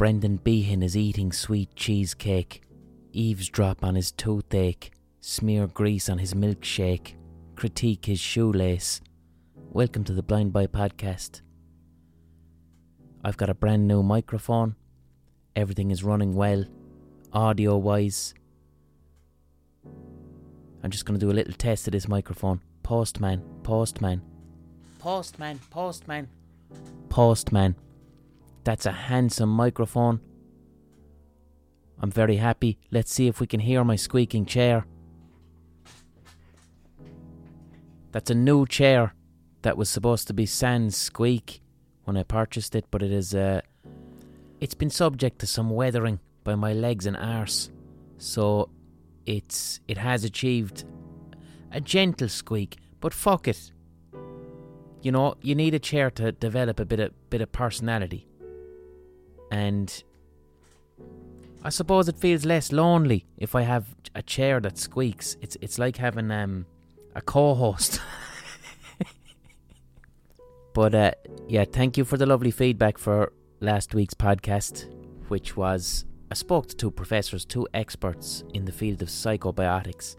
Brendan Behan is eating sweet cheesecake, eavesdrop on his toothache, smear grease on his milkshake, critique his shoelace. Welcome to the Blind Boy Podcast. I've got a brand new microphone. Everything is running well, audio wise. I'm just going to do a little test of this microphone. Postman, postman, postman, postman, postman. That's a handsome microphone. I'm very happy. Let's see if we can hear my squeaking chair. That's a new chair that was supposed to be sans squeak when I purchased it, but it is uh, it's been subject to some weathering by my legs and arse. So it's it has achieved a gentle squeak, but fuck it. You know, you need a chair to develop a bit of bit of personality and I suppose it feels less lonely if I have a chair that squeaks. It's it's like having um, a co-host. but uh, yeah, thank you for the lovely feedback for last week's podcast, which was I spoke to two professors, two experts in the field of psychobiotics,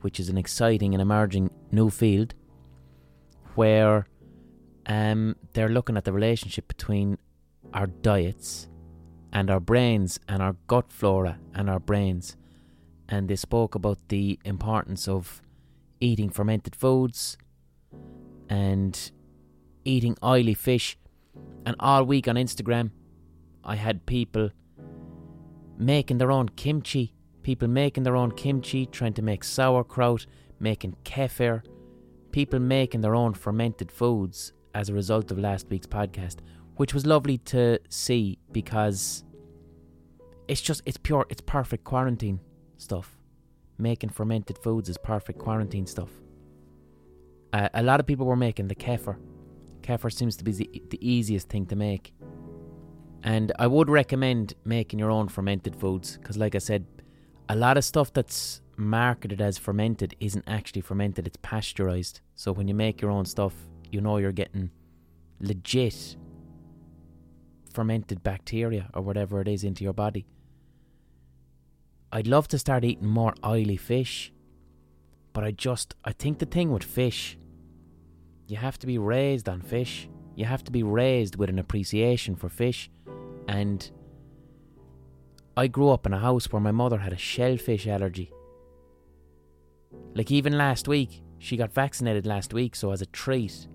which is an exciting and emerging new field where um, they're looking at the relationship between our diets and our brains and our gut flora and our brains. And they spoke about the importance of eating fermented foods and eating oily fish. And all week on Instagram, I had people making their own kimchi, people making their own kimchi, trying to make sauerkraut, making kefir, people making their own fermented foods as a result of last week's podcast, which was lovely to see because it's just it's pure it's perfect quarantine stuff. Making fermented foods is perfect quarantine stuff. Uh, a lot of people were making the kefir. Kefir seems to be the, the easiest thing to make. And I would recommend making your own fermented foods because, like I said, a lot of stuff that's marketed as fermented isn't actually fermented, it's pasteurized. So when you make your own stuff, you know you're getting legit fermented bacteria or whatever it is into your body. I'd love to start eating more oily fish, but I just, I think the thing with fish, you have to be raised on fish. You have to be raised with an appreciation for fish. And I grew up in a house where my mother had a shellfish allergy. Like, even last week, she got vaccinated last week, so as a treat,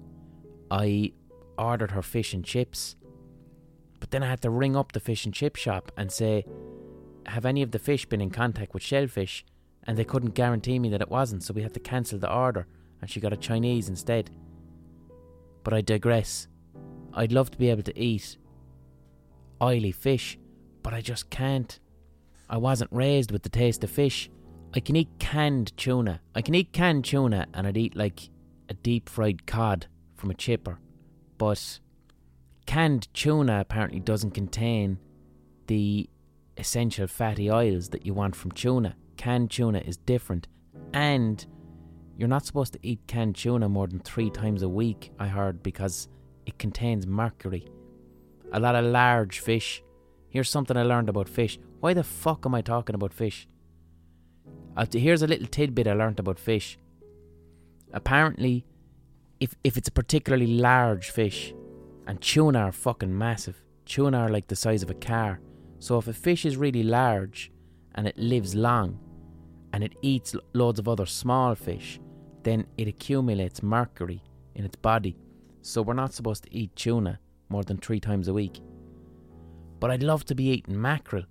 I ordered her fish and chips but then I had to ring up the fish and chip shop and say, Have any of the fish been in contact with shellfish? And they couldn't guarantee me that it wasn't, so we had to cancel the order and she got a Chinese instead. But I digress. I'd love to be able to eat oily fish, but I just can't. I wasn't raised with the taste of fish. I can eat canned tuna. I can eat canned tuna and I'd eat like a deep fried cod from a chipper. But Canned tuna apparently doesn't contain the essential fatty oils that you want from tuna. Canned tuna is different. And you're not supposed to eat canned tuna more than three times a week, I heard, because it contains mercury. A lot of large fish. Here's something I learned about fish. Why the fuck am I talking about fish? Uh, here's a little tidbit I learned about fish. Apparently, if, if it's a particularly large fish, and tuna are fucking massive. Tuna are like the size of a car. So if a fish is really large and it lives long and it eats loads of other small fish, then it accumulates mercury in its body. So we're not supposed to eat tuna more than three times a week. But I'd love to be eating mackerel.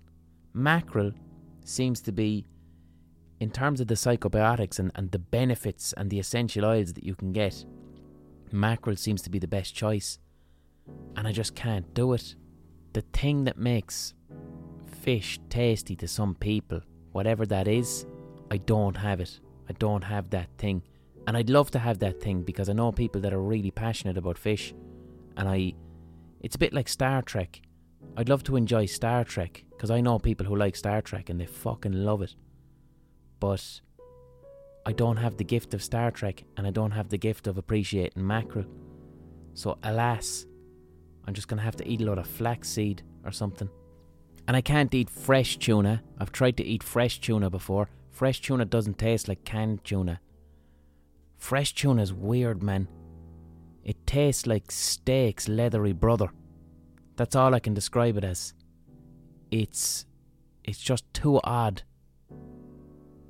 Mackerel seems to be, in terms of the psychobiotics and, and the benefits and the essential oils that you can get, mackerel seems to be the best choice and I just can't do it. The thing that makes fish tasty to some people, whatever that is, I don't have it. I don't have that thing. And I'd love to have that thing because I know people that are really passionate about fish. And I. It's a bit like Star Trek. I'd love to enjoy Star Trek because I know people who like Star Trek and they fucking love it. But I don't have the gift of Star Trek and I don't have the gift of appreciating mackerel. So, alas, I'm just gonna have to eat a lot of flaxseed or something. And I can't eat fresh tuna. I've tried to eat fresh tuna before. Fresh tuna doesn't taste like canned tuna. Fresh tuna is weird, man. It tastes like steak's leathery brother. That's all I can describe it as. It's it's just too odd.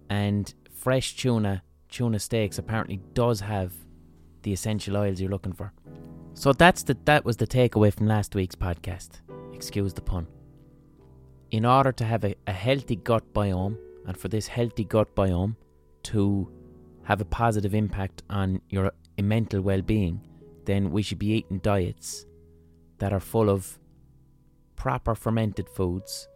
And fresh tuna, tuna steaks apparently does have the essential oils you're looking for. So that's the that was the takeaway from last week's podcast. Excuse the pun. In order to have a, a healthy gut biome, and for this healthy gut biome to have a positive impact on your uh, mental well being, then we should be eating diets that are full of proper fermented foods,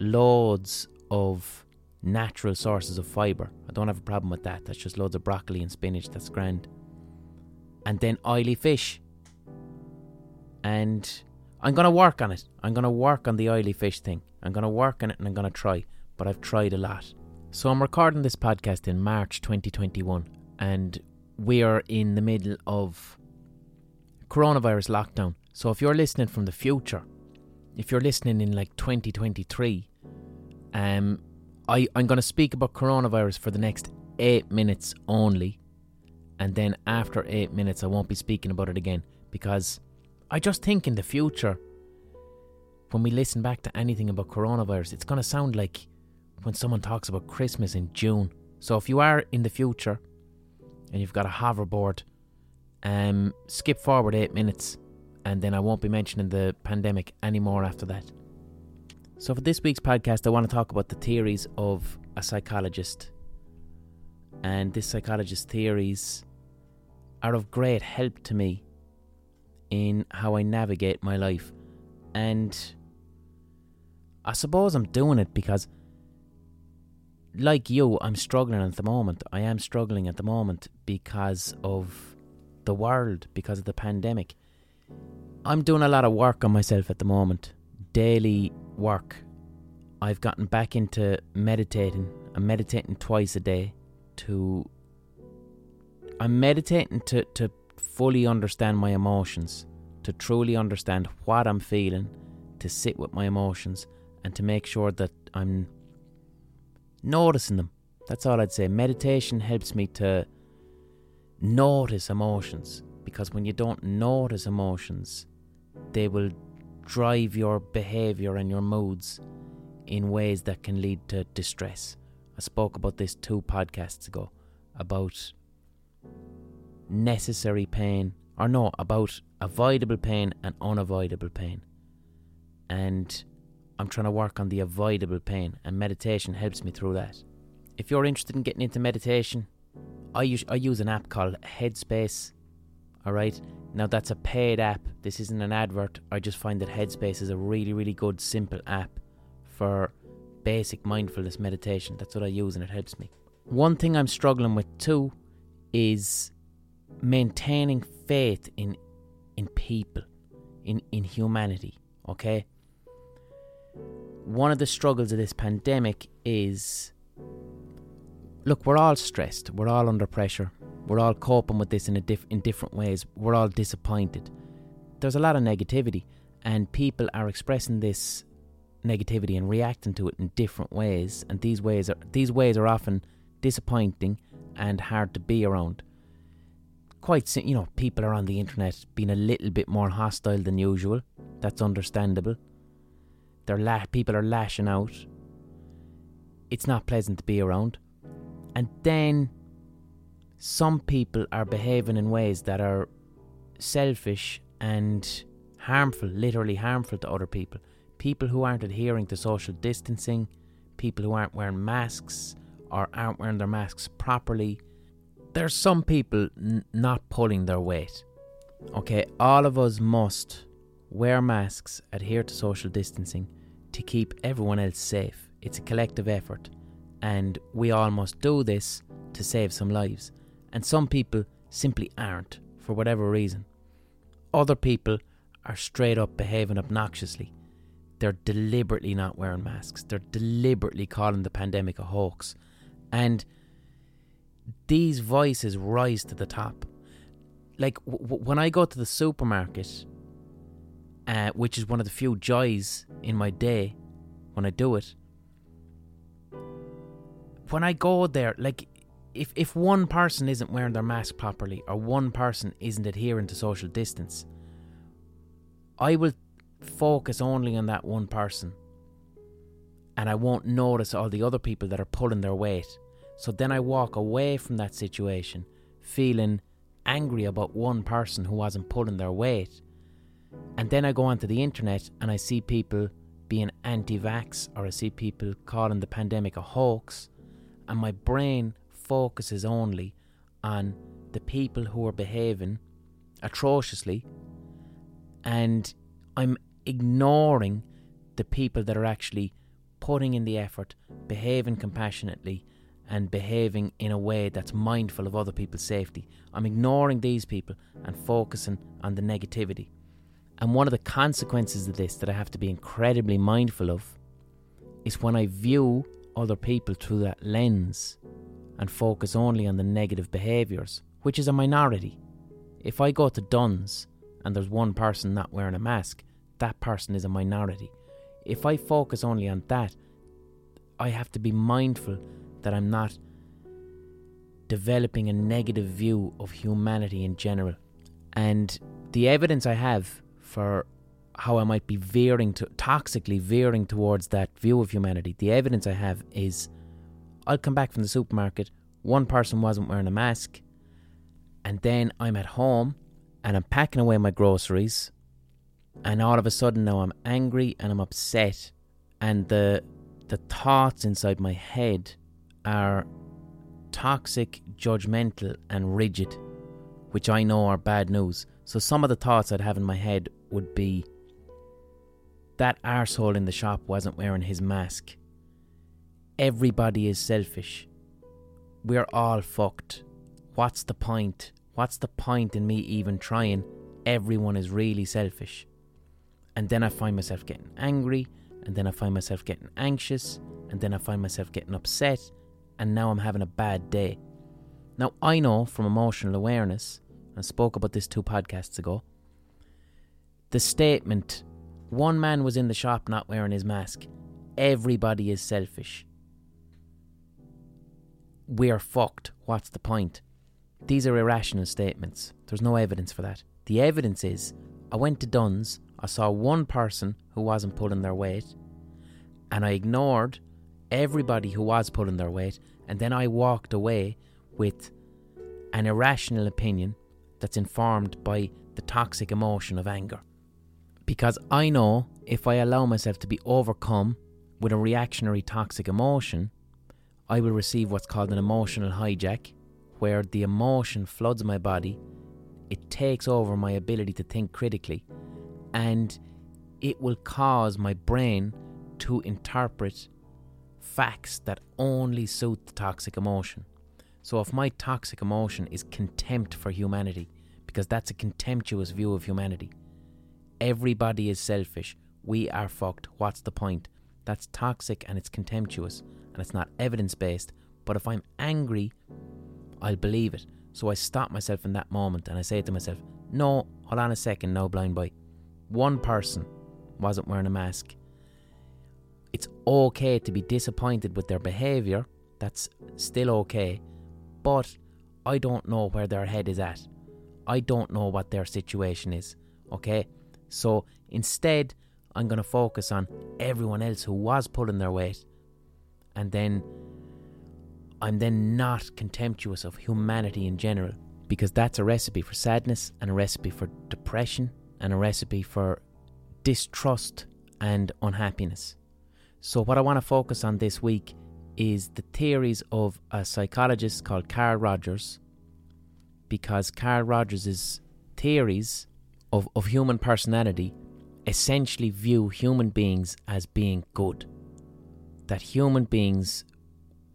loads of natural sources of fibre. I don't have a problem with that. That's just loads of broccoli and spinach. That's grand. And then oily fish. And I'm going to work on it. I'm going to work on the oily fish thing. I'm going to work on it and I'm going to try. But I've tried a lot. So I'm recording this podcast in March 2021. And we are in the middle of coronavirus lockdown. So if you're listening from the future, if you're listening in like 2023, um, I, I'm going to speak about coronavirus for the next eight minutes only. And then after eight minutes, I won't be speaking about it again because I just think in the future, when we listen back to anything about coronavirus, it's going to sound like when someone talks about Christmas in June. So if you are in the future and you've got a hoverboard, um, skip forward eight minutes and then I won't be mentioning the pandemic anymore after that. So, for this week's podcast, I want to talk about the theories of a psychologist. And this psychologist's theories are of great help to me in how I navigate my life. And I suppose I'm doing it because, like you, I'm struggling at the moment. I am struggling at the moment because of the world, because of the pandemic. I'm doing a lot of work on myself at the moment, daily work. I've gotten back into meditating. I'm meditating twice a day to I'm meditating to, to fully understand my emotions, to truly understand what I'm feeling, to sit with my emotions and to make sure that I'm noticing them. That's all I'd say. Meditation helps me to notice emotions because when you don't notice emotions, they will drive your behavior and your moods in ways that can lead to distress. I spoke about this two podcasts ago about necessary pain, or no, about avoidable pain and unavoidable pain. And I'm trying to work on the avoidable pain, and meditation helps me through that. If you're interested in getting into meditation, I use, I use an app called Headspace. Alright, now, that's a paid app. This isn't an advert. I just find that Headspace is a really, really good, simple app for basic mindfulness meditation. That's what I use and it helps me. One thing I'm struggling with too is maintaining faith in in people, in, in humanity. Okay? One of the struggles of this pandemic is look, we're all stressed, we're all under pressure, we're all coping with this in a diff- in different ways. We're all disappointed. There's a lot of negativity, and people are expressing this negativity and reacting to it in different ways. And these ways are these ways are often disappointing and hard to be around. Quite, you know, people are on the internet being a little bit more hostile than usual. That's understandable. They're la- people are lashing out. It's not pleasant to be around. And then some people are behaving in ways that are selfish and harmful, literally harmful to other people. People who aren't adhering to social distancing, people who aren't wearing masks or aren't wearing their masks properly. There's some people n- not pulling their weight. Okay, all of us must wear masks, adhere to social distancing to keep everyone else safe. It's a collective effort, and we all must do this to save some lives and some people simply aren't for whatever reason. Other people are straight up behaving obnoxiously. They're deliberately not wearing masks. They're deliberately calling the pandemic a hoax. And these voices rise to the top. Like w- w- when I go to the supermarket, uh, which is one of the few joys in my day, when I do it. When I go there, like if if one person isn't wearing their mask properly or one person isn't adhering to social distance, I will focus only on that one person. And I won't notice all the other people that are pulling their weight. So then I walk away from that situation feeling angry about one person who wasn't pulling their weight. And then I go onto the internet and I see people being anti vax or I see people calling the pandemic a hoax. And my brain focuses only on the people who are behaving atrociously. And I'm ignoring the people that are actually putting in the effort, behaving compassionately, and behaving in a way that's mindful of other people's safety. I'm ignoring these people and focusing on the negativity. And one of the consequences of this that I have to be incredibly mindful of is when I view other people through that lens and focus only on the negative behaviours, which is a minority. If I go to Dunnes and there's one person not wearing a mask, that person is a minority. If I focus only on that, I have to be mindful that I'm not developing a negative view of humanity in general. And the evidence I have for how I might be veering to toxically veering towards that view of humanity, the evidence I have is I'll come back from the supermarket, one person wasn't wearing a mask, and then I'm at home and I'm packing away my groceries, and all of a sudden now I'm angry and I'm upset, and the the thoughts inside my head are toxic, judgmental, and rigid, which I know are bad news. So some of the thoughts I'd have in my head would be that arsehole in the shop wasn't wearing his mask. Everybody is selfish. We're all fucked. What's the point? What's the point in me even trying? Everyone is really selfish. And then I find myself getting angry, and then I find myself getting anxious, and then I find myself getting upset, and now I'm having a bad day. Now, I know from emotional awareness, I spoke about this two podcasts ago, the statement, one man was in the shop not wearing his mask, everybody is selfish. We're fucked. What's the point? These are irrational statements. There's no evidence for that. The evidence is I went to Dunnes, I saw one person who wasn't pulling their weight, and I ignored everybody who was pulling their weight, and then I walked away with an irrational opinion that's informed by the toxic emotion of anger. Because I know if I allow myself to be overcome with a reactionary toxic emotion, I will receive what's called an emotional hijack, where the emotion floods my body, it takes over my ability to think critically, and it will cause my brain to interpret facts that only suit the toxic emotion. So if my toxic emotion is contempt for humanity, because that's a contemptuous view of humanity, everybody is selfish, we are fucked, what's the point? That's toxic and it's contemptuous and it's not evidence based. But if I'm angry, I'll believe it. So I stop myself in that moment and I say to myself, no, hold on a second, no blind boy. One person wasn't wearing a mask it's okay to be disappointed with their behaviour, that's still okay, but I don't know where their head is at. I don't know what their situation is, okay? So instead, I'm going to focus on everyone else who was pulling their weight, and then I'm then not contemptuous of humanity in general because that's a recipe for sadness and a recipe for depression and a recipe for distrust and unhappiness. So, what I want to focus on this week is the theories of a psychologist called Carl Rogers, because Carl Rogers' theories of, of human personality essentially view human beings as being good. That human beings,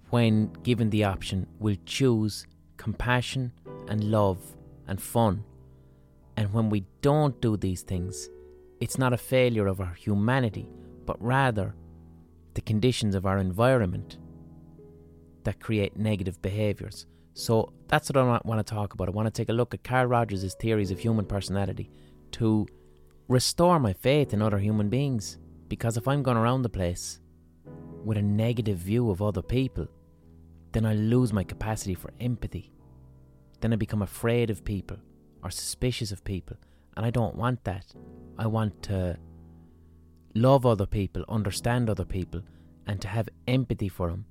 when given the option, will choose compassion and love and fun. And when we don't do these things, it's not a failure of our humanity, but rather the conditions of our environment that create negative behaviours. So that's what I want to talk about. I want to take a look at Carl Rogers' theories of human personality to restore my faith in other human beings. Because if I'm going around the place with a negative view of other people, then I lose my capacity for empathy. Then I become afraid of people or suspicious of people, and I don't want that. I want to love other people, understand other people, and to have empathy for them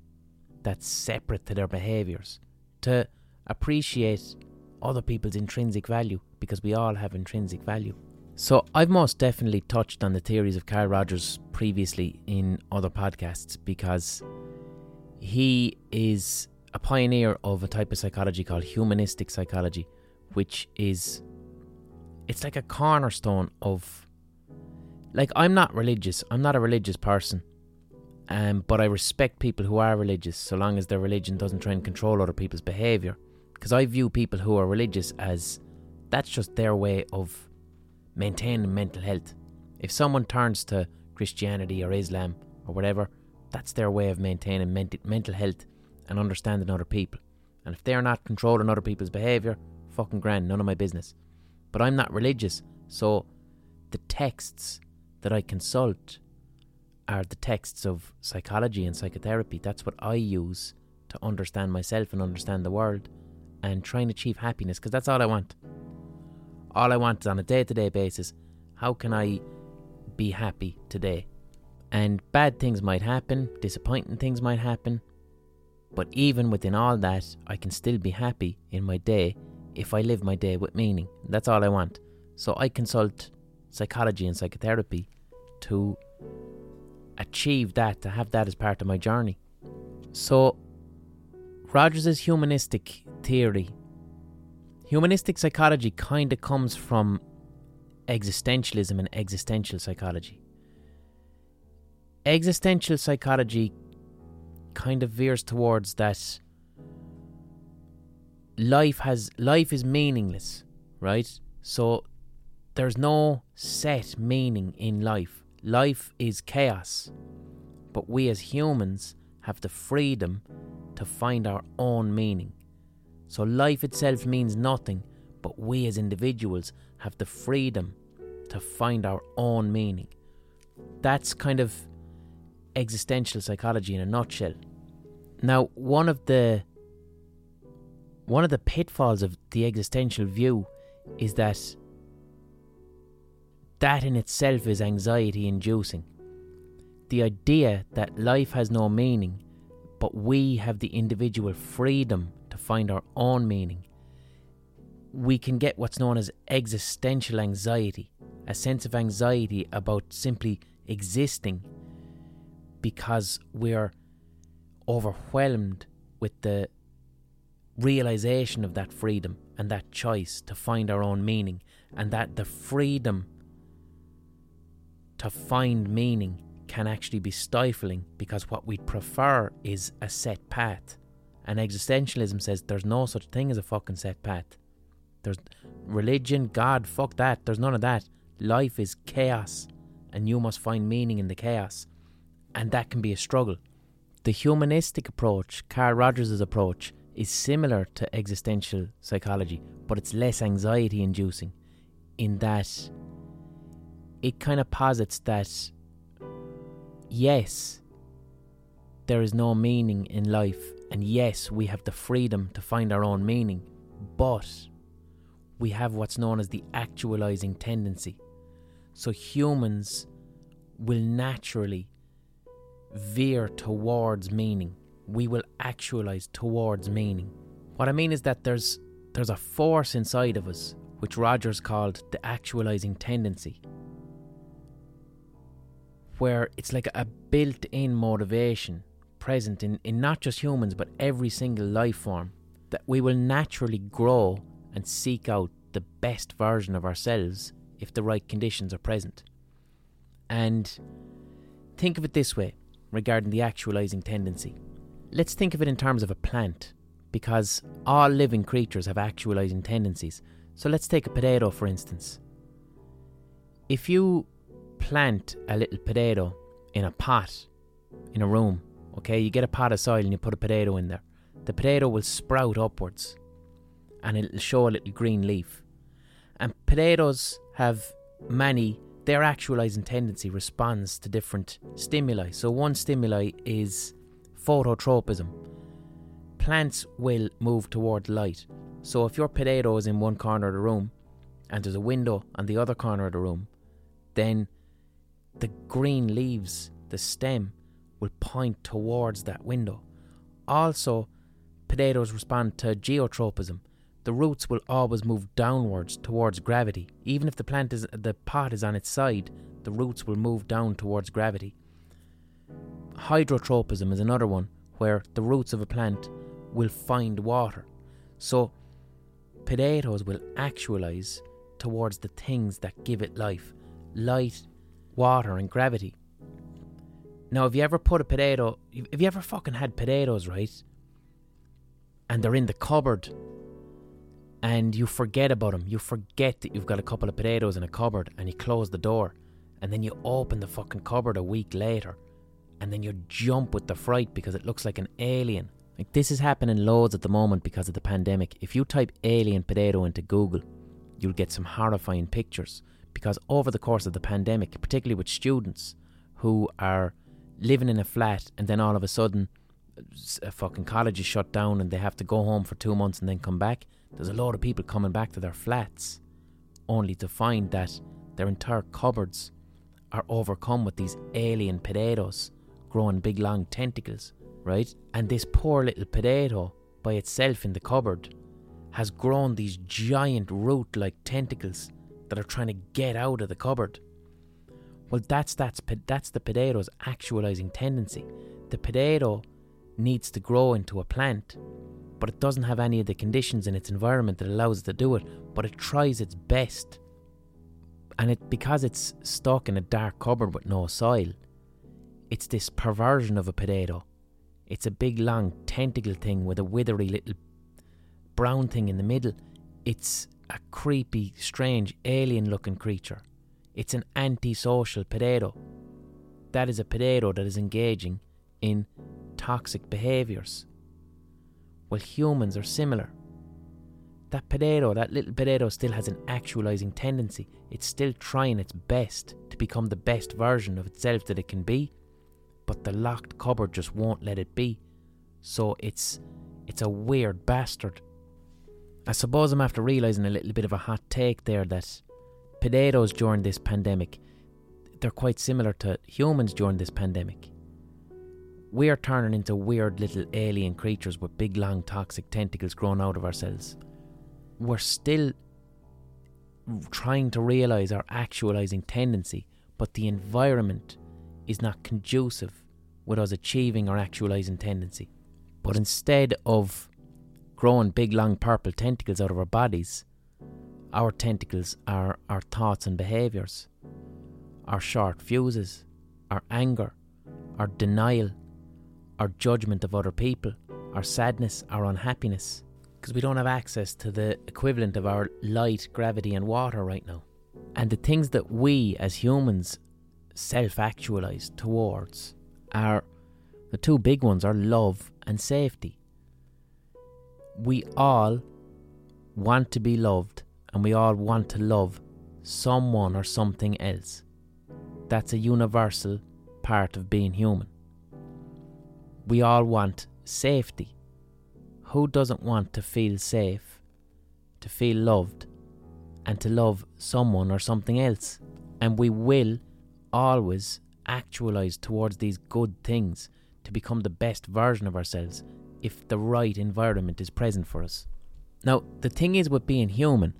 that's separate to their behaviours. To appreciate other people's intrinsic value because we all have intrinsic value. So, I've most definitely touched on the theories of Carl Rogers previously in other podcasts because he is a pioneer of a type of psychology called humanistic psychology, which is it's like a cornerstone of like I'm not religious. I'm not a religious person. Um, but I respect people who are religious so long as their religion doesn't try and control other people's behavior. Because I view people who are religious as that's just their way of maintaining mental health. If someone turns to Christianity or Islam or whatever, that's their way of maintaining ment- mental health and understanding other people. And if they're not controlling other people's behavior, fucking grand, none of my business. But I'm not religious, so the texts that I consult are the texts of psychology and psychotherapy. That's what I use to understand myself and understand the world and try and achieve happiness because that's all I want. All I want is on a day to day basis how can I be happy today? And bad things might happen, disappointing things might happen, but even within all that, I can still be happy in my day if I live my day with meaning. That's all I want. So I consult psychology and psychotherapy to achieve that, to have that as part of my journey. So, Rogers' humanistic theory, humanistic psychology kind of comes from existentialism and existential psychology. Existential psychology kind of veers towards that life has life is meaningless, right? So there's no set meaning in life. Life is chaos. But we as humans have the freedom to find our own meaning. So life itself means nothing, but we as individuals have the freedom to find our own meaning. That's kind of existential psychology in a nutshell. Now, one of the one of the pitfalls of the existential view is that that in itself is anxiety inducing. The idea that life has no meaning, but we have the individual freedom to find our own meaning. We can get what's known as existential anxiety, a sense of anxiety about simply existing because we're overwhelmed with the realization of that freedom and that choice to find our own meaning, and that the freedom to find meaning can actually be stifling because what we'd prefer is a set path. And existentialism says there's no such thing as a fucking set path. There's religion, God, fuck that. There's none of that. Life is chaos, and you must find meaning in the chaos. And that can be a struggle. The humanistic approach, Carl Rogers' approach, is similar to existential psychology, but it's less anxiety inducing in that it kind of posits that yes, there is no meaning in life, and yes, we have the freedom to find our own meaning, but we have what's known as the actualizing tendency. So humans will naturally veer towards meaning. We will actualize towards meaning. What I mean is that there's there's a force inside of us which Rogers called the actualizing tendency where it's like a built in motivation present in, in not just humans but every single life form that we will naturally grow and seek out the best version of ourselves if the right conditions are present. And think of it this way regarding the actualizing tendency. Let's think of it in terms of a plant, because all living creatures have actualizing tendencies. So let's take a potato for instance. If you plant a little potato in a pot in a room. Okay, you get a pot of soil and you put a potato in there. The potato will sprout upwards and it'll show a little green leaf. And potatoes have many their actualizing tendency responds to different stimuli. So, one stimuli is phototropism. Plants will move toward light. So, if your potato is in one corner of the room and there's a window on the other corner of the room, then the green leaves, the stem, will point towards that window. Also, potatoes respond to geotropism. The roots will always move downwards towards gravity. Even if the plant is the pot is on its side, the roots will move down towards gravity. Hydrotropism is another one where the roots of a plant will find water. So potatoes will actualize towards the things that give it life light, water, and gravity. Now, have you ever put a potato, have you ever fucking had potatoes, right? And they're in the cupboard and you forget about them. You forget that you've got a couple of potatoes in a cupboard and you close the door and then you open the fucking cupboard a week later and then you jump with the fright because it looks like an alien. Like this is happening loads at the moment because of the pandemic. If you type alien potato into Google, you'll get some horrifying pictures because over the course of the pandemic, particularly with students who are living in a flat and then all of a sudden a uh, fucking college is shut down and they have to go home for 2 months and then come back, there's a lot of people coming back to their flats only to find that their entire cupboards are overcome with these alien potatoes growing big long tentacles, right? And this poor little potato by itself in the cupboard has grown these giant root like tentacles that are trying to get out of the cupboard. Well, that's that's that's the potato's actualizing tendency. The potato needs to grow into a plant but it doesn't have any of the conditions in its environment that allows it to do it, but it tries its best. And it because it's stuck in a dark cupboard with no soil, it's this perversion of a potato. It's a big long tentacle thing with a withery little brown thing in the middle. It's a creepy, strange, alien looking creature. It's an antisocial potato. That is a potato that is engaging in toxic behaviours. Well, humans are similar. That potato, that little potato, still has an actualizing tendency. It's still trying its best to become the best version of itself that it can be, but the locked cupboard just won't let it be. So it's it's a weird bastard. I suppose I'm after realizing a little bit of a hot take there that potatoes during this pandemic they're quite similar to humans during this pandemic we're turning into weird little alien creatures with big long toxic tentacles growing out of ourselves. We're still trying to realize our actualizing tendency, but the environment is not conducive with us achieving our actualizing tendency. But instead of growing big long purple tentacles out of our bodies, our tentacles are our thoughts and behaviours, our short fuses, our anger, our denial, our judgment of other people, our sadness, our unhappiness, because we don't have access to the equivalent of our light, gravity, and water right now. And the things that we as humans self actualize towards are the two big ones are love and safety. We all want to be loved and we all want to love someone or something else. That's a universal part of being human we all want safety. Who doesn't want to feel safe, to feel loved, and to love someone or something else? And we will always actualize towards these good things to become the best version of ourselves if the right environment is present for us. Now, the thing is with being human,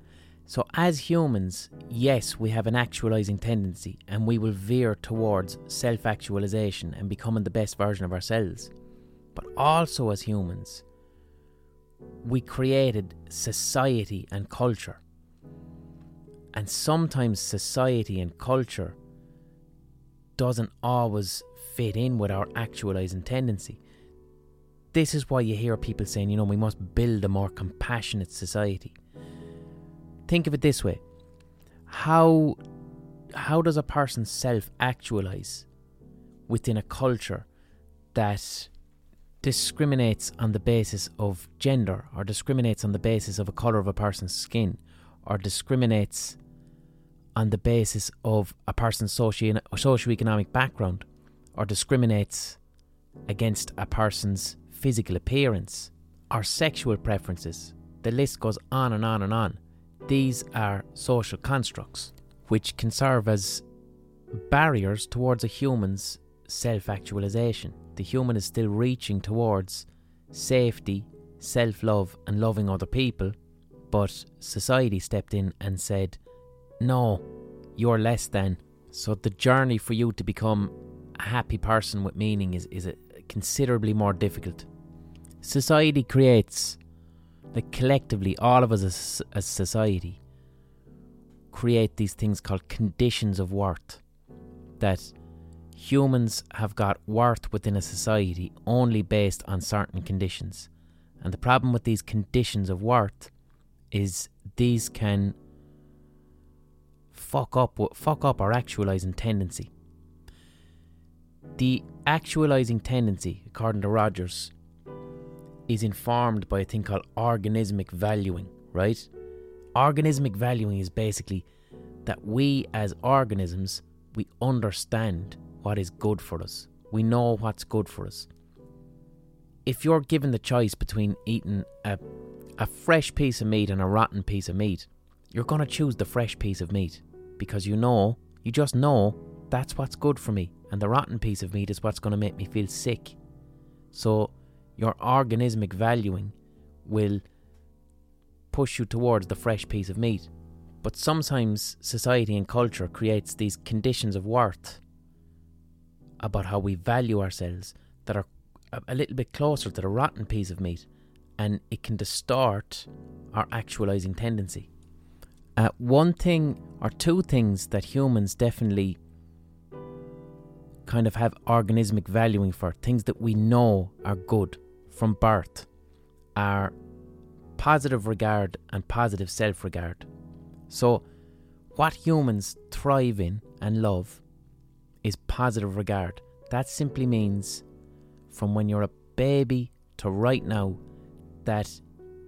so as humans, yes, we have an actualizing tendency and we will veer towards self actualization and becoming the best version of ourselves but also as humans, we created society and culture. And sometimes society and culture doesn't always fit in with our actualizing tendency. This is why you hear people saying, you know, we must build a more compassionate society. Think of it this way. How how does a person self actualize within a culture that discriminates on the basis of gender or discriminates on the basis of a colour of a person's skin or discriminates on the basis of a person's socio- socioeconomic background or discriminates against a person's physical appearance our sexual preferences. The list goes on and on and on. These are social constructs which can serve as barriers towards a human's self actualization. The human is still reaching towards safety, self love, and loving other people, but society stepped in and said, No, you're less than. So the journey for you to become a happy person with meaning is, is considerably more difficult. Society creates, like collectively, all of us as, as society, create these things called conditions of worth. That humans have got worth within a society only based on certain conditions. And the problem with these conditions of worth is these can fuck up fuck up our actualizing tendency. The actualizing tendency, according to Rogers, is informed by a thing called organismic valuing, right? Organismic valuing is basically that we as organisms we understand what is good for us. We know what's good for us. If you're given the choice between eating a a fresh piece of meat and a rotten piece of meat, you're going to choose the fresh piece of meat because you know, you just know that's what's good for me, and the rotten piece of meat is what's going to make me feel sick. So, your organismic valuing will push you towards the fresh piece of meat. But sometimes society and culture creates these conditions of worth about how we value ourselves that are a little bit closer to the rotten piece of meat and it can distort our actualizing tendency. Uh, one thing or two things that humans definitely kind of have organismic valuing for, things that we know are good from birth, are positive regard and positive self regard. So, what humans thrive in and love is positive regard. That simply means from when you're a baby to right now, that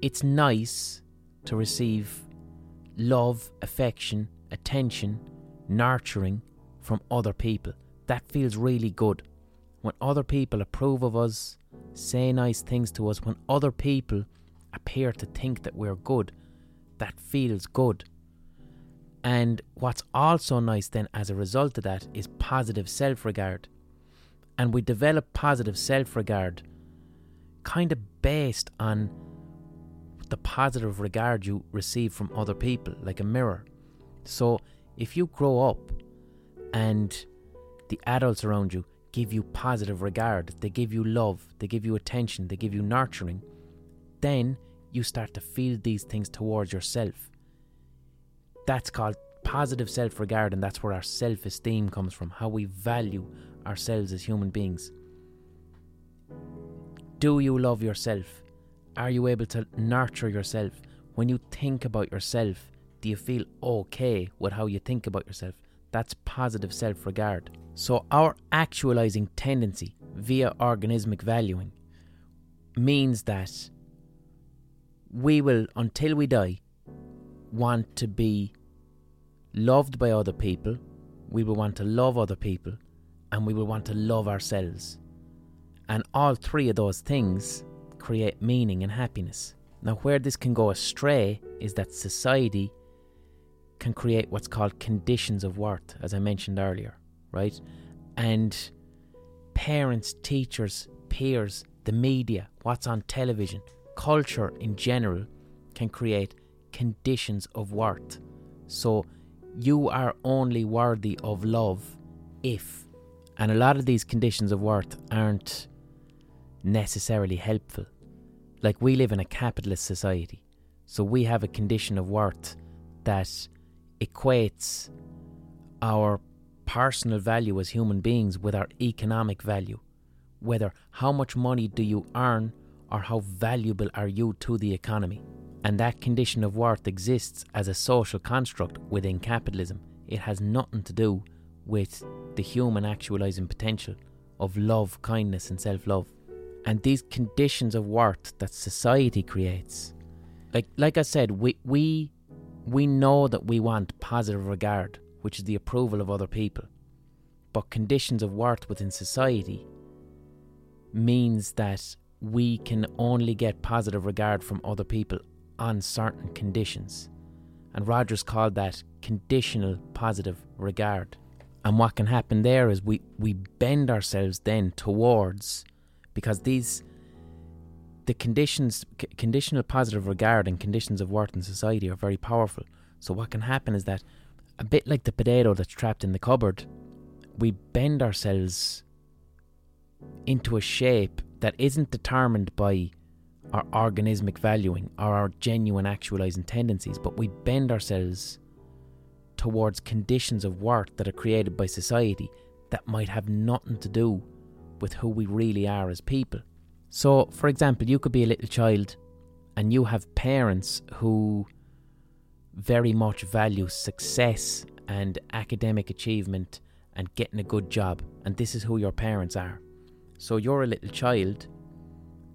it's nice to receive love, affection, attention, nurturing from other people. That feels really good. When other people approve of us, say nice things to us, when other people appear to think that we're good, that feels good. And what's also nice then as a result of that is positive self regard. And we develop positive self regard kind of based on the positive regard you receive from other people, like a mirror. So if you grow up and the adults around you give you positive regard, they give you love, they give you attention, they give you nurturing, then you start to feel these things towards yourself. That's called positive self regard, and that's where our self esteem comes from, how we value ourselves as human beings. Do you love yourself? Are you able to nurture yourself? When you think about yourself, do you feel okay with how you think about yourself? That's positive self regard. So, our actualizing tendency via organismic valuing means that we will, until we die, want to be loved by other people, we will want to love other people, and we will want to love ourselves. And all three of those things create meaning and happiness. Now, where this can go astray is that society can create what's called conditions of worth, as I mentioned earlier, right? And parents, teachers, peers, the media, what's on television, culture in general can create conditions of worth. So you are only worthy of love if. And a lot of these conditions of worth aren't necessarily helpful. Like we live in a capitalist society, so we have a condition of worth that equates our personal value as human beings with our economic value. Whether how much money do you earn or how valuable are you to the economy. And that condition of worth exists as a social construct within capitalism. It has nothing to do with the human actualizing potential of love, kindness, and self love and these conditions of worth that society creates like like i said we we we know that we want positive regard, which is the approval of other people. But conditions of worth within society means that we can only get positive regard from other people on certain conditions. And Rogers called that conditional positive regard. And what can happen there is we, we bend ourselves then towards, because these, the conditions, c- conditional positive regard and conditions of worth in society are very powerful. So what can happen is that, a bit like the potato that's trapped in the cupboard, we bend ourselves into a shape that isn't determined by our organismic valuing or our genuine actualizing tendencies, but we bend ourselves towards conditions of worth that are created by society that might have nothing to do with who we really are as people. So, for example, you could be a little child and you have parents who very much value success and academic achievement and getting a good job, and this is who your parents are. So, you're a little child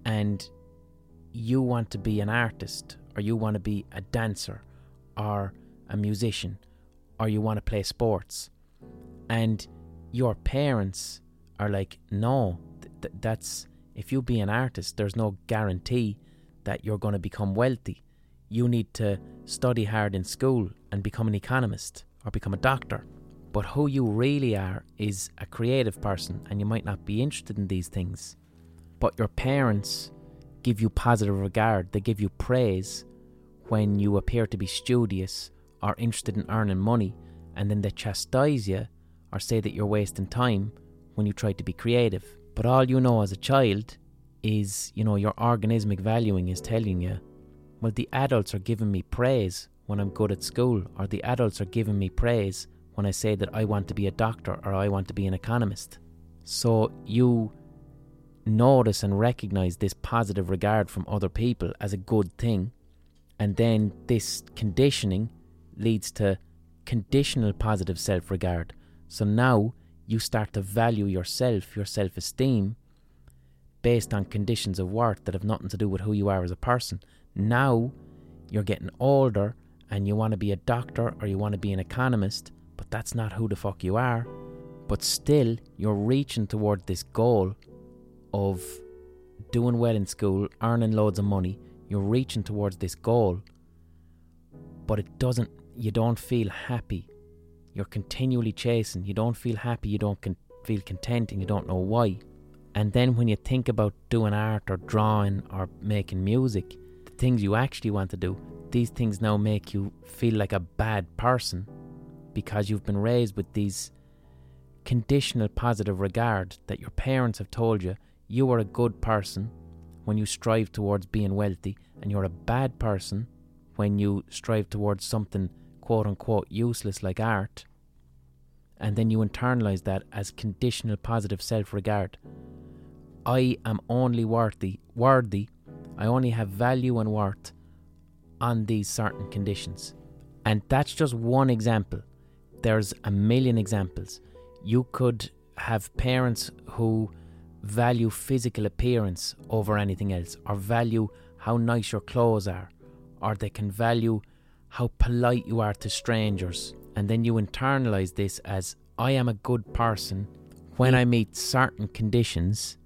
and you want to be an artist, or you want to be a dancer, or a musician, or you want to play sports, and your parents are like, no, th- that's if you be an artist, there's no guarantee that you're going to become wealthy. You need to study hard in school and become an economist or become a doctor. But who you really are is a creative person, and you might not be interested in these things. But your parents give you positive regard, they give you praise when you appear to be studious or interested in earning money, and then they chastise you or say that you're wasting time when you try to be creative. But all you know as a child is, you know, your organismic valuing is telling you, well, the adults are giving me praise when I'm good at school, or the adults are giving me praise when I say that I want to be a doctor or I want to be an economist. So you notice and recognize this positive regard from other people as a good thing, and then this conditioning leads to conditional positive self regard. So now you start to value yourself, your self esteem, based on conditions of worth that have nothing to do with who you are as a person. Now you're getting older and you want to be a doctor or you want to be an economist, but that's not who the fuck you are. But still, you're reaching toward this goal of doing well in school, earning loads of money. You're reaching towards this goal, but it doesn't, you don't feel happy. You're continually chasing. You don't feel happy, you don't con- feel content, and you don't know why. And then when you think about doing art or drawing or making music, things you actually want to do, these things now make you feel like a bad person because you've been raised with these conditional positive regard that your parents have told you you are a good person when you strive towards being wealthy, and you're a bad person when you strive towards something quote unquote useless like art. And then you internalize that as conditional positive self regard. I am only worthy, worthy, I only have value and worth on these certain conditions. And that's just one example. There's a million examples. You could have parents who value physical appearance over anything else, or value how nice your clothes are, or they can value how polite you are to strangers. And then you internalize this as I am a good person when I meet certain conditions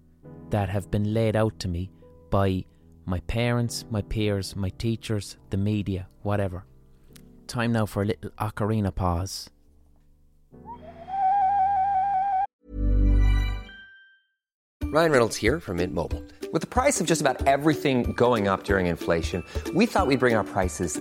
that have been laid out to me by my parents, my peers, my teachers, the media, whatever. Time now for a little ocarina pause. Ryan Reynolds here from Mint Mobile. With the price of just about everything going up during inflation, we thought we'd bring our prices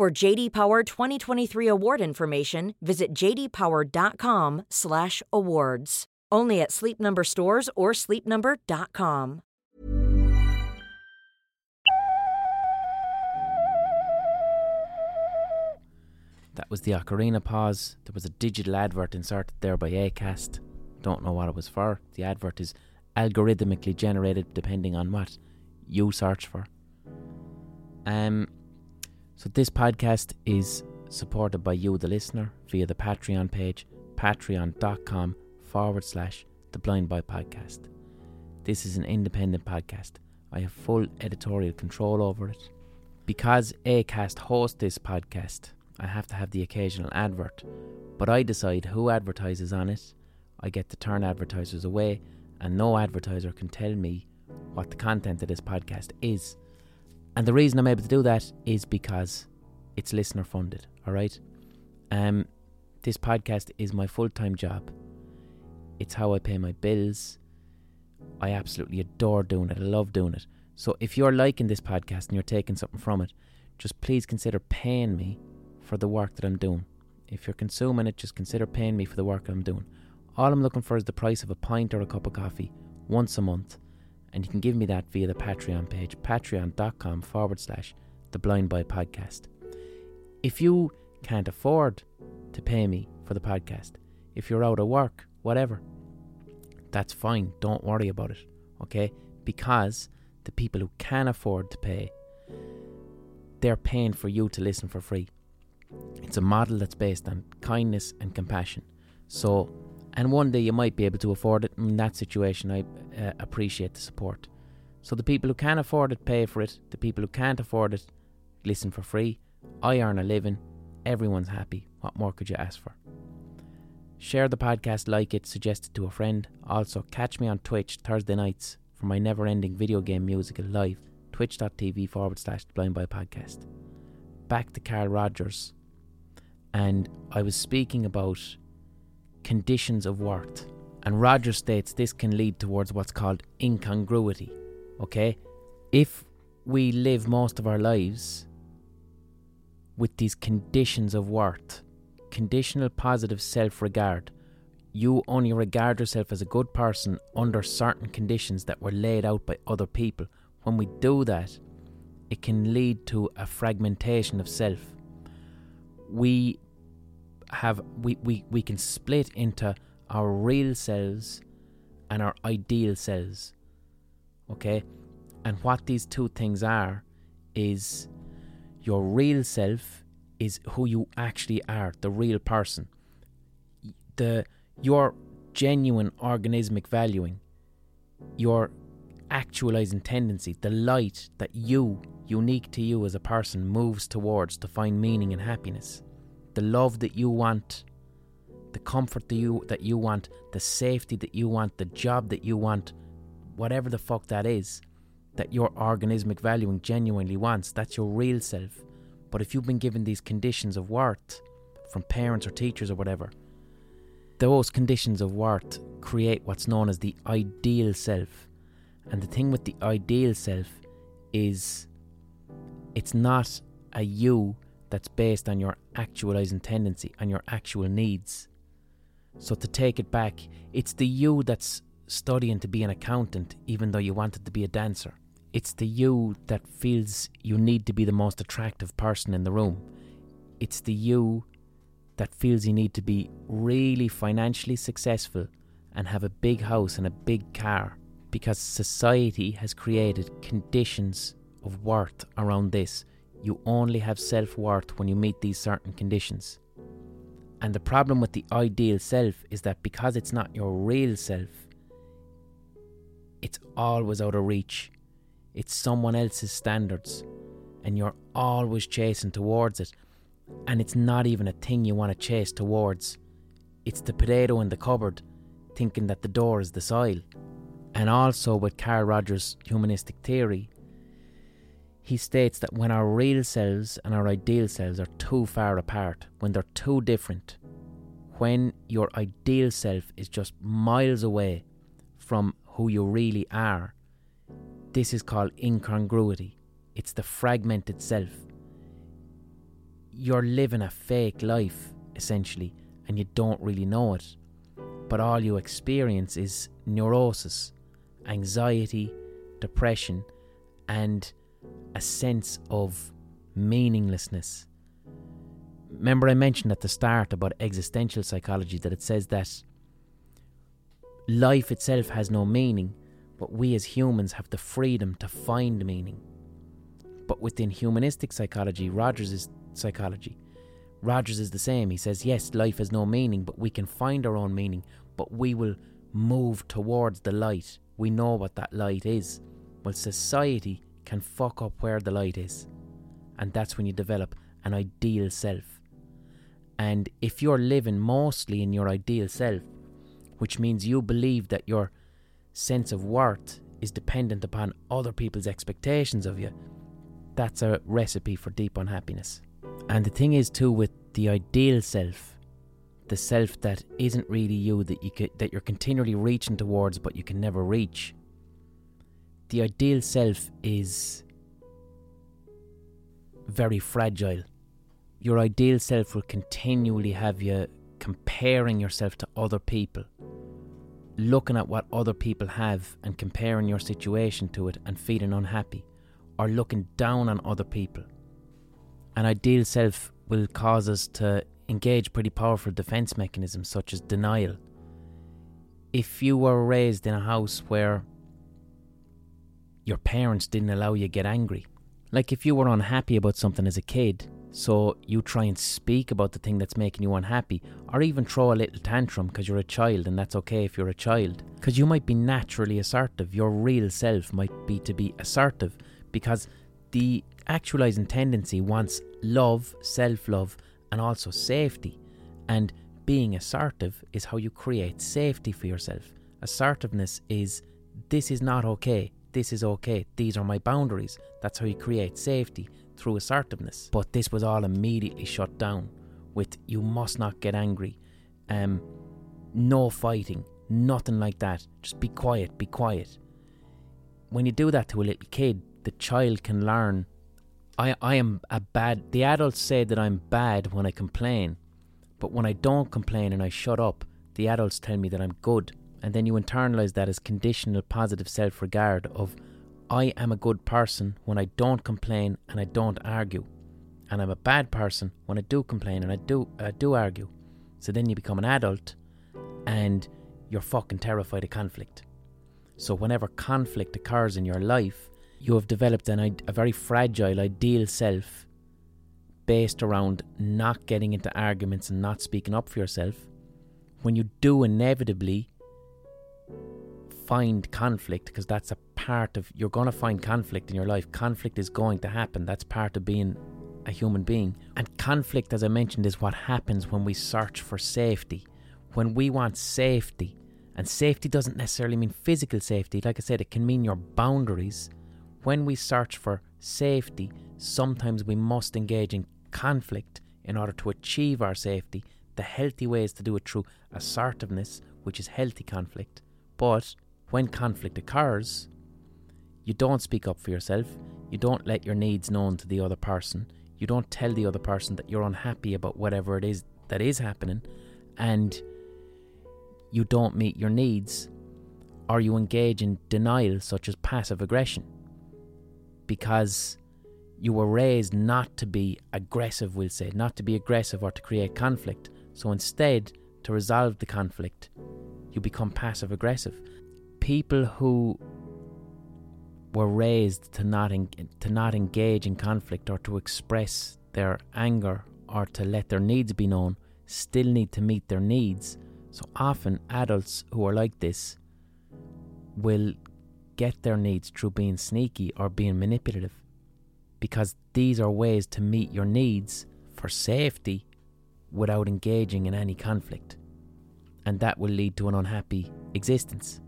For JD Power 2023 award information, visit jdpower.com/awards. Only at Sleep Number stores or sleepnumber.com. That was the ocarina pause. There was a digital advert inserted there by Acast. Don't know what it was for. The advert is algorithmically generated depending on what you search for. Um, so this podcast is supported by you, the listener, via the Patreon page, patreon.com forward slash the Blind Boy Podcast. This is an independent podcast. I have full editorial control over it. Because Acast hosts this podcast, I have to have the occasional advert, but I decide who advertises on it. I get to turn advertisers away, and no advertiser can tell me what the content of this podcast is. And the reason I'm able to do that is because it's listener funded, alright? Um this podcast is my full time job. It's how I pay my bills. I absolutely adore doing it. I love doing it. So if you're liking this podcast and you're taking something from it, just please consider paying me for the work that I'm doing. If you're consuming it, just consider paying me for the work I'm doing. All I'm looking for is the price of a pint or a cup of coffee once a month. And you can give me that via the Patreon page, patreon.com forward slash the Blind Boy Podcast. If you can't afford to pay me for the podcast, if you're out of work, whatever, that's fine. Don't worry about it, okay? Because the people who can afford to pay, they're paying for you to listen for free. It's a model that's based on kindness and compassion. So, and one day you might be able to afford it. In that situation, I uh, appreciate the support. So, the people who can afford it pay for it. The people who can't afford it listen for free. I earn a living. Everyone's happy. What more could you ask for? Share the podcast, like it, suggest it to a friend. Also, catch me on Twitch Thursday nights for my never ending video game musical live. Twitch.tv forward slash blind boy podcast. Back to Carl Rogers. And I was speaking about conditions of worth. And Rogers states this can lead towards what's called incongruity. Okay? If we live most of our lives with these conditions of worth, conditional positive self regard. You only regard yourself as a good person under certain conditions that were laid out by other people. When we do that, it can lead to a fragmentation of self. We have we, we, we can split into our real selves and our ideal selves. Okay? And what these two things are is your real self is who you actually are, the real person. The your genuine organismic valuing, your actualizing tendency, the light that you, unique to you as a person, moves towards to find meaning and happiness. The love that you want, the comfort that you that you want, the safety that you want, the job that you want, whatever the fuck that is, that your organismic valuing genuinely wants, that's your real self. But if you've been given these conditions of worth from parents or teachers or whatever, those conditions of worth create what's known as the ideal self. And the thing with the ideal self is it's not a you that's based on your actualizing tendency, and your actual needs. So to take it back, it's the you that's studying to be an accountant even though you wanted to be a dancer. It's the you that feels you need to be the most attractive person in the room. It's the you that feels you need to be really financially successful and have a big house and a big car because society has created conditions of worth around this. You only have self worth when you meet these certain conditions. And the problem with the ideal self is that because it's not your real self, it's always out of reach. It's someone else's standards, and you're always chasing towards it. And it's not even a thing you want to chase towards. It's the potato in the cupboard, thinking that the door is the soil. And also with Carl Rogers' humanistic theory, he states that when our real selves and our ideal selves are too far apart, when they're too different, when your ideal self is just miles away from who you really are, this is called incongruity. It's the fragmented self. You're living a fake life, essentially, and you don't really know it. But all you experience is neurosis, anxiety, depression, and a sense of meaninglessness. Remember, I mentioned at the start about existential psychology that it says that life itself has no meaning, but we as humans have the freedom to find meaning. But within humanistic psychology, Rogers' psychology, Rogers is the same. He says, yes, life has no meaning, but we can find our own meaning, but we will move towards the light. We know what that light is. Well, society can fuck up where the light is. And that's when you develop an ideal self. And if you're living mostly in your ideal self, which means you believe that your sense of worth is dependent upon other people's expectations of you, that's a recipe for deep unhappiness. And the thing is, too, with the ideal self, the self that isn't really you, that you could, that you're continually reaching towards, but you can never reach the ideal self is very fragile. Your ideal self will continually have you comparing yourself to other people, looking at what other people have and comparing your situation to it and feeling unhappy, or looking down on other people. An ideal self will cause us to engage pretty powerful defense mechanisms such as denial. If you were raised in a house where your parents didn't allow you to get angry. Like if you were unhappy about something as a kid, so you try and speak about the thing that's making you unhappy, or even throw a little tantrum because you're a child and that's okay if you're a child. Because you might be naturally assertive, your real self might be to be assertive because the actualizing tendency wants love, self love, and also safety. And being assertive is how you create safety for yourself. Assertiveness is this is not okay this is okay, these are my boundaries. That's how you create safety through assertiveness. But this was all immediately shut down with you must not get angry, um, no fighting, nothing like that. Just be quiet, be quiet. When you do that to a little kid, the child can learn. I, I am a bad. The adults say that I'm bad when I complain, but when I don't complain and I shut up, the adults tell me that I'm good and then you internalize that as conditional positive self regard of I am a good person when I don't complain and I don't argue. And I'm a bad person when I do complain and I do do argue. So then you become an adult and you're fucking terrified of conflict. So whenever conflict occurs in your life, you have developed an, a very fragile ideal self based around not getting into arguments and not speaking up for yourself. When you do inevitably find conflict because that's a part of you're going to find conflict in your life. Conflict is going to happen. That's part of being a human being. And conflict, as I mentioned, is what happens when we search for safety. When we want safety, and safety doesn't necessarily mean physical safety, like I said, it can mean your boundaries. When we search for safety, sometimes we must engage in conflict in order to achieve our safety. The healthy way is to do it through assertiveness, which is healthy conflict. But when conflict occurs, you don't speak up for yourself, you don't let your needs known to the other person, you don't tell the other person that you're unhappy about whatever it is that is happening, and you don't meet your needs, or you engage in denial, such as passive aggression, because you were raised not to be aggressive, we'll say, not to be aggressive or to create conflict. So instead, to resolve the conflict, you become passive aggressive people who were raised to not en- to not engage in conflict or to express their anger or to let their needs be known still need to meet their needs. So often adults who are like this will get their needs through being sneaky or being manipulative because these are ways to meet your needs for safety without engaging in any conflict. And that will lead to an unhappy existence.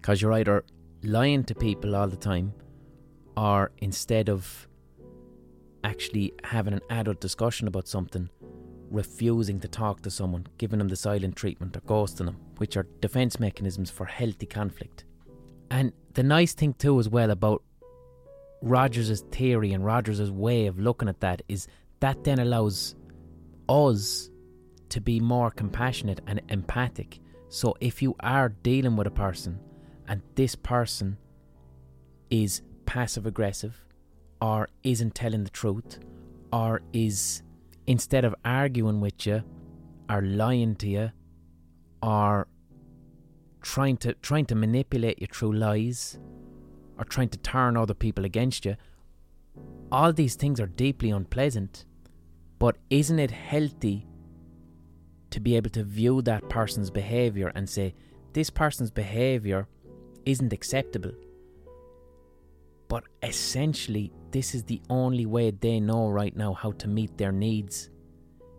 Because you're either lying to people all the time, or instead of actually having an adult discussion about something, refusing to talk to someone, giving them the silent treatment, or ghosting them, which are defense mechanisms for healthy conflict. And the nice thing, too, as well, about Rogers' theory and Rogers' way of looking at that is that then allows us to be more compassionate and empathic. So if you are dealing with a person and this person is passive aggressive or isn't telling the truth or is instead of arguing with you are lying to you or trying to trying to manipulate you through lies or trying to turn other people against you all these things are deeply unpleasant. But isn't it healthy to be able to view that person's behavior and say this person's behavior isn't acceptable but essentially this is the only way they know right now how to meet their needs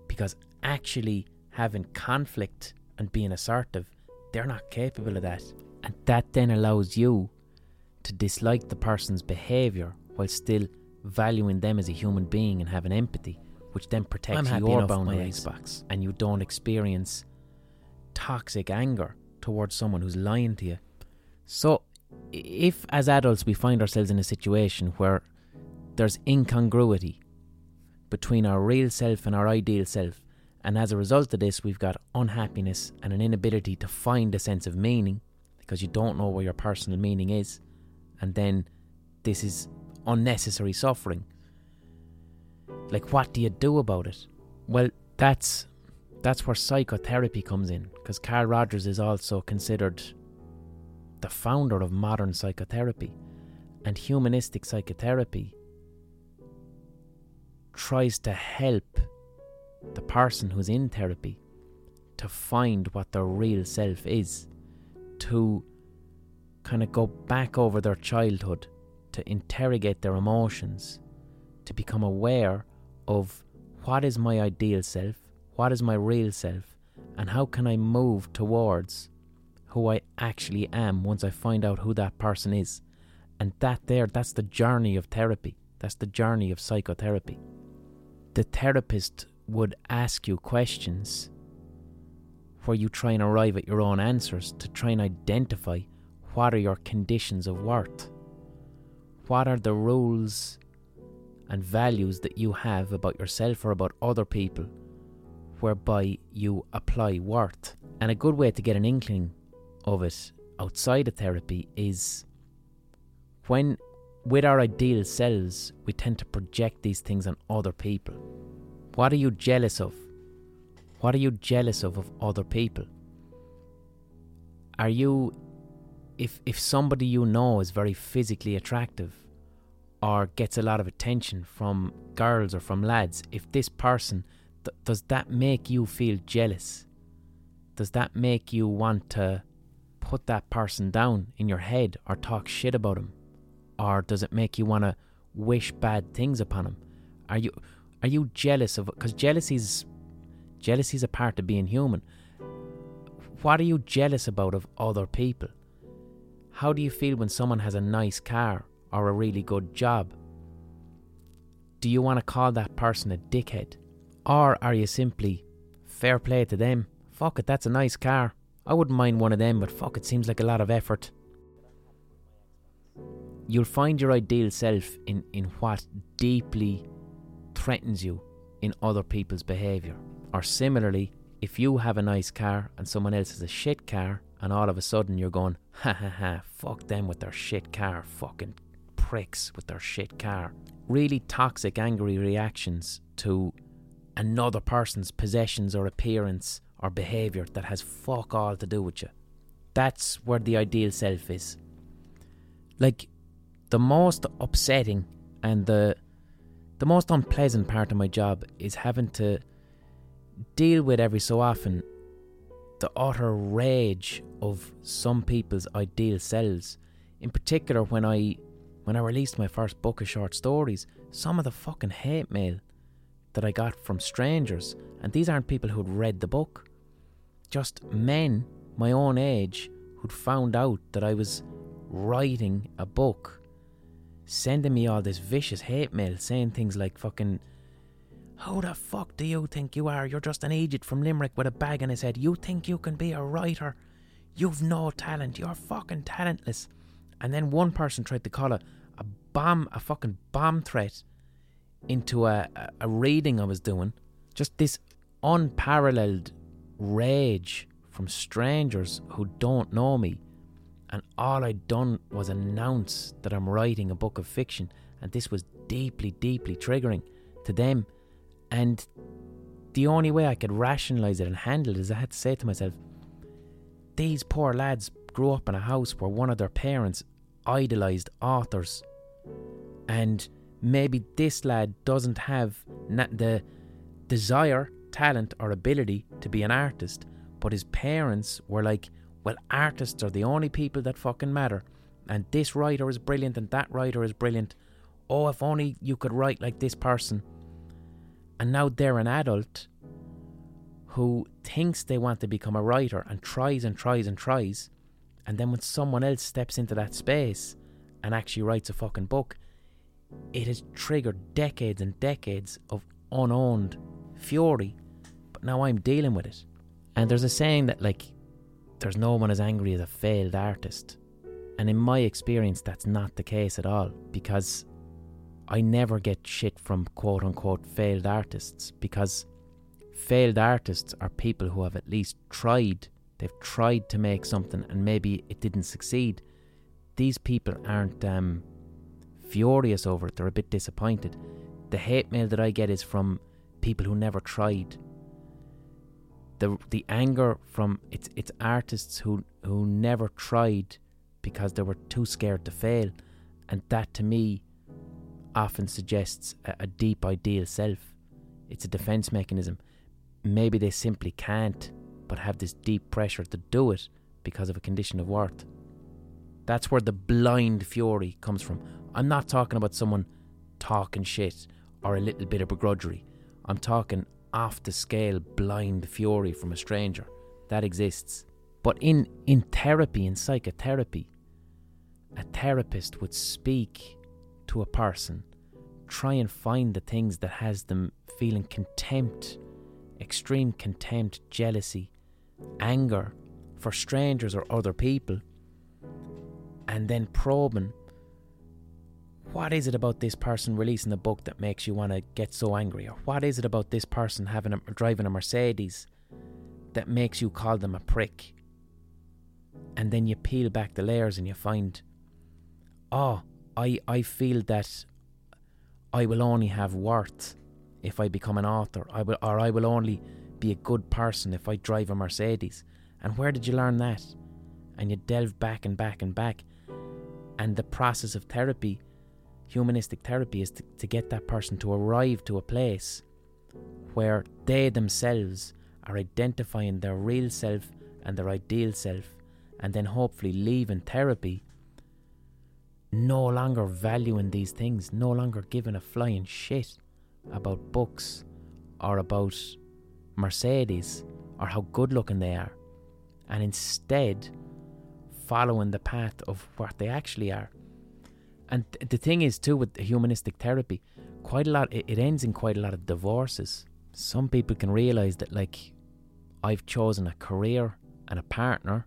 because actually having conflict and being assertive they're not capable of that. And that then allows you to dislike the person's behaviour while still valuing them as a human being and having empathy, which then protects your boundaries and you don't experience toxic anger towards someone who's lying to you. So, if as adults we find ourselves in a situation where there's incongruity between our real self and our ideal self, and as a result of this, we've got unhappiness and an inability to find a sense of meaning because you don't know where your personal meaning is. And then this is unnecessary suffering. Like, what do you do about it? Well, that's that's where psychotherapy comes in because Carl Rogers is also considered the founder of modern psychotherapy. And humanistic psychotherapy tries to help the person who's in therapy to find what their real self is, to kind of go back over their childhood, to interrogate their emotions, to become aware of what is my ideal self, what is my real self, and how can I move towards who I actually am once I find out who that person is. And that there, that's the journey of therapy. That's the journey of psychotherapy. The therapist would ask you questions where you try and arrive at your own answers to try and identify what are your conditions of worth. What are the rules and values that you have about yourself or about other people whereby you apply worth? And a good way to get an inkling of it outside of therapy is when, with our ideal selves, we tend to project these things on other people. What are you jealous of? What are you jealous of of other people? Are you if if somebody you know is very physically attractive or gets a lot of attention from girls or from lads, if this person th- does that make you feel jealous? Does that make you want to put that person down in your head or talk shit about him? Or does it make you want to wish bad things upon him? Are you are you jealous of? Because jealousy's jealousy's a part of being human. What are you jealous about of other people? How do you feel when someone has a nice car or a really good job? Do you want to call that person a dickhead? Or are you simply fair play to them? Fuck it, that's a nice car. I wouldn't mind one of them, but fuck, it seems like a lot of effort. You'll find your ideal self in, in what deeply threatens you in other people's behaviour. Or similarly, if you have a nice car and someone else has a shit car, and all of a sudden you're going, ha ha ha, fuck them with their shit car, fucking pricks with their shit car. Really toxic, angry reactions to another person's possessions or appearance or behaviour that has fuck all to do with you. That's where the ideal self is. Like, the most upsetting and the the most unpleasant part of my job is having to deal with every so often the utter rage of some people's ideal selves. In particular, when I when I released my first book of short stories, some of the fucking hate mail that I got from strangers, and these aren't people who'd read the book, just men my own age who'd found out that I was writing a book, sending me all this vicious hate mail saying things like fucking Who the fuck do you think you are? You're just an idiot from Limerick with a bag on his head. You think you can be a writer? You've no talent. You're fucking talentless. And then one person tried to call it a bomb, a fucking bomb threat into a, a, a reading I was doing. Just this unparalleled rage from strangers who don't know me. And all I'd done was announce that I'm writing a book of fiction. And this was deeply, deeply triggering to them. And the only way I could rationalise it and handle it is I had to say to myself, these poor lads grew up in a house where one of their parents idolised authors. And maybe this lad doesn't have the desire, talent, or ability to be an artist, but his parents were like, well, artists are the only people that fucking matter. And this writer is brilliant and that writer is brilliant. Oh, if only you could write like this person. And now they're an adult who thinks they want to become a writer and tries and tries and tries. And then when someone else steps into that space and actually writes a fucking book, it has triggered decades and decades of unowned fury. Now I'm dealing with it. And there's a saying that, like, there's no one as angry as a failed artist. And in my experience, that's not the case at all because I never get shit from quote unquote failed artists because failed artists are people who have at least tried. They've tried to make something and maybe it didn't succeed. These people aren't um, furious over it, they're a bit disappointed. The hate mail that I get is from people who never tried. The the anger from it's it's artists who who never tried because they were too scared to fail. And that to me often suggests a, a deep ideal self. It's a defense mechanism. Maybe they simply can't, but have this deep pressure to do it because of a condition of worth. That's where the blind fury comes from. I'm not talking about someone talking shit or a little bit of begrudgery. I'm talking off the scale blind fury from a stranger. That exists. But in, in therapy, in psychotherapy, a therapist would speak to a person, try and find the things that has them feeling contempt, extreme contempt, jealousy, anger for strangers or other people, and then probing what is it about this person releasing a book that makes you want to get so angry? Or what is it about this person having a, driving a Mercedes that makes you call them a prick? And then you peel back the layers and you find, oh, I, I feel that I will only have worth if I become an author. I will, or I will only be a good person if I drive a Mercedes. And where did you learn that? And you delve back and back and back. And the process of therapy humanistic therapy is to, to get that person to arrive to a place where they themselves are identifying their real self and their ideal self, and then hopefully leaving therapy no longer valuing these things, no longer giving a flying shit about books or about Mercedes or how good looking they are, and instead following the path of what they actually are and th- the thing is, too, with humanistic therapy, quite a lot, it, it ends in quite a lot of divorces. Some people can realize that, like, I've chosen a career and a partner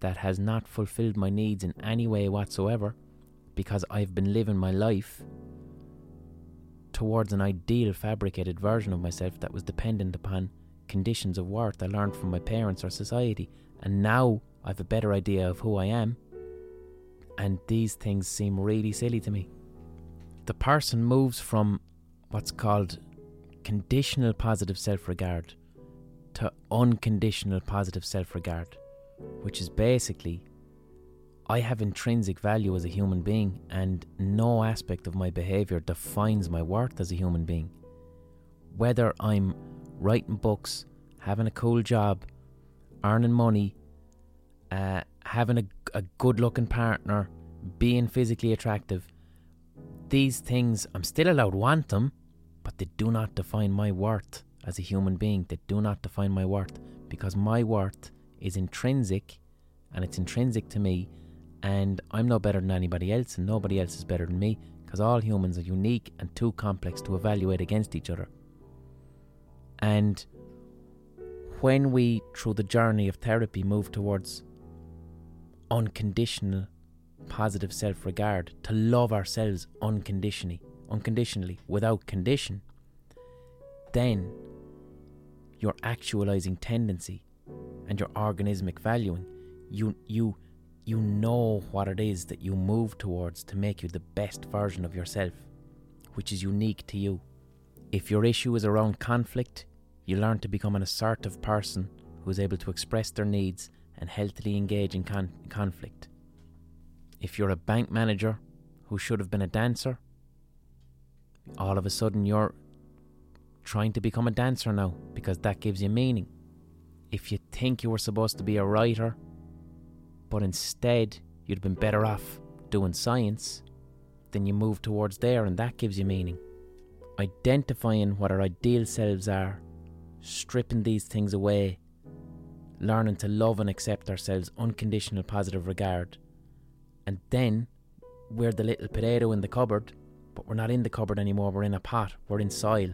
that has not fulfilled my needs in any way whatsoever because I've been living my life towards an ideal fabricated version of myself that was dependent upon conditions of worth I learned from my parents or society. And now I've a better idea of who I am and these things seem really silly to me. The person moves from what's called conditional positive self regard to unconditional positive self regard, which is basically I have intrinsic value as a human being, and no aspect of my behaviour defines my worth as a human being. Whether I'm writing books, having a cool job, earning money, uh, having a, a good looking partner, being physically attractive, these things, I'm still allowed want them, but they do not define my worth as a human being. They do not define my worth because my worth is intrinsic and it's intrinsic to me, and I'm no better than anybody else, and nobody else is better than me because all humans are unique and too complex to evaluate against each other. And when we, through the journey of therapy, move towards unconditional positive self regard, to love ourselves unconditionally, unconditionally, without condition, then your actualizing tendency and your organismic valuing, you you you know what it is that you move towards to make you the best version of yourself, which is unique to you. If your issue is around conflict, you learn to become an assertive person who is able to express their needs and healthily engage in con- conflict. If you're a bank manager who should have been a dancer, all of a sudden you're trying to become a dancer now because that gives you meaning. If you think you were supposed to be a writer, but instead you'd have been better off doing science, then you move towards there and that gives you meaning. Identifying what our ideal selves are, stripping these things away, learning to love and accept ourselves, unconditional positive regard. And then we're the little potato in the cupboard, but we're not in the cupboard anymore, we're in a pot, we're in soil,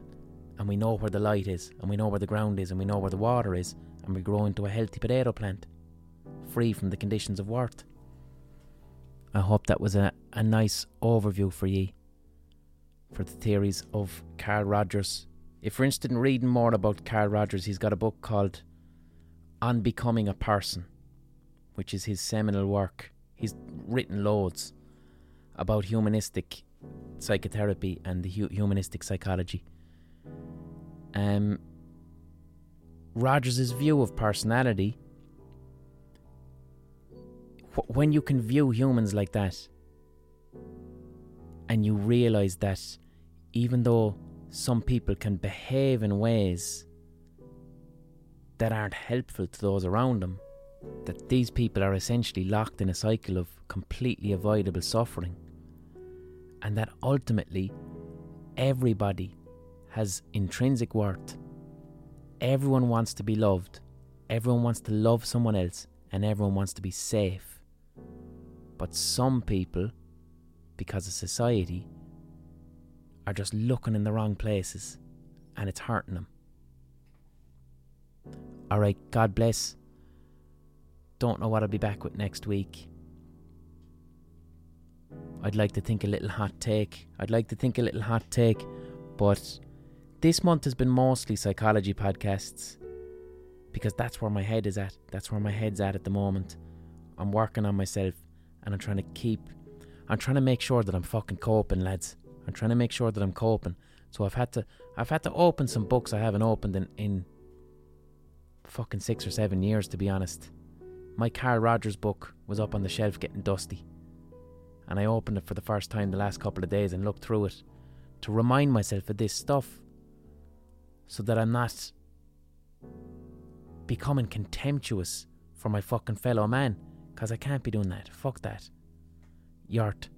and we know where the light is, and we know where the ground is, and we know where the water is, and we grow into a healthy potato plant free from the conditions of worth. I hope that was a, a nice overview for ye for the theories of Carl Rogers. If you're interested in reading more about Carl Rogers, he's got a book called On Becoming a Person, which is his seminal work. He's written loads about humanistic psychotherapy and the hu- humanistic psychology. Um, Rogers' view of personality when you can view humans like that and you realize that even though some people can behave in ways that aren't helpful to those around them, that these people are essentially locked in a cycle of completely avoidable suffering, and that ultimately everybody has intrinsic worth. Everyone wants to be loved, everyone wants to love someone else, and everyone wants to be safe. But some people, because of society, are just looking in the wrong places and it's hurting them. Alright, God bless. Don't know what I'll be back with next week. I'd like to think a little hot take. I'd like to think a little hot take, but this month has been mostly psychology podcasts because that's where my head is at. That's where my head's at at the moment. I'm working on myself and I'm trying to keep I'm trying to make sure that I'm fucking coping, lads. I'm trying to make sure that I'm coping. So I've had to I've had to open some books I haven't opened in, in fucking six or seven years to be honest. My Carl Rogers book was up on the shelf getting dusty. And I opened it for the first time the last couple of days and looked through it to remind myself of this stuff so that I'm not becoming contemptuous for my fucking fellow man because I can't be doing that. Fuck that. Yart.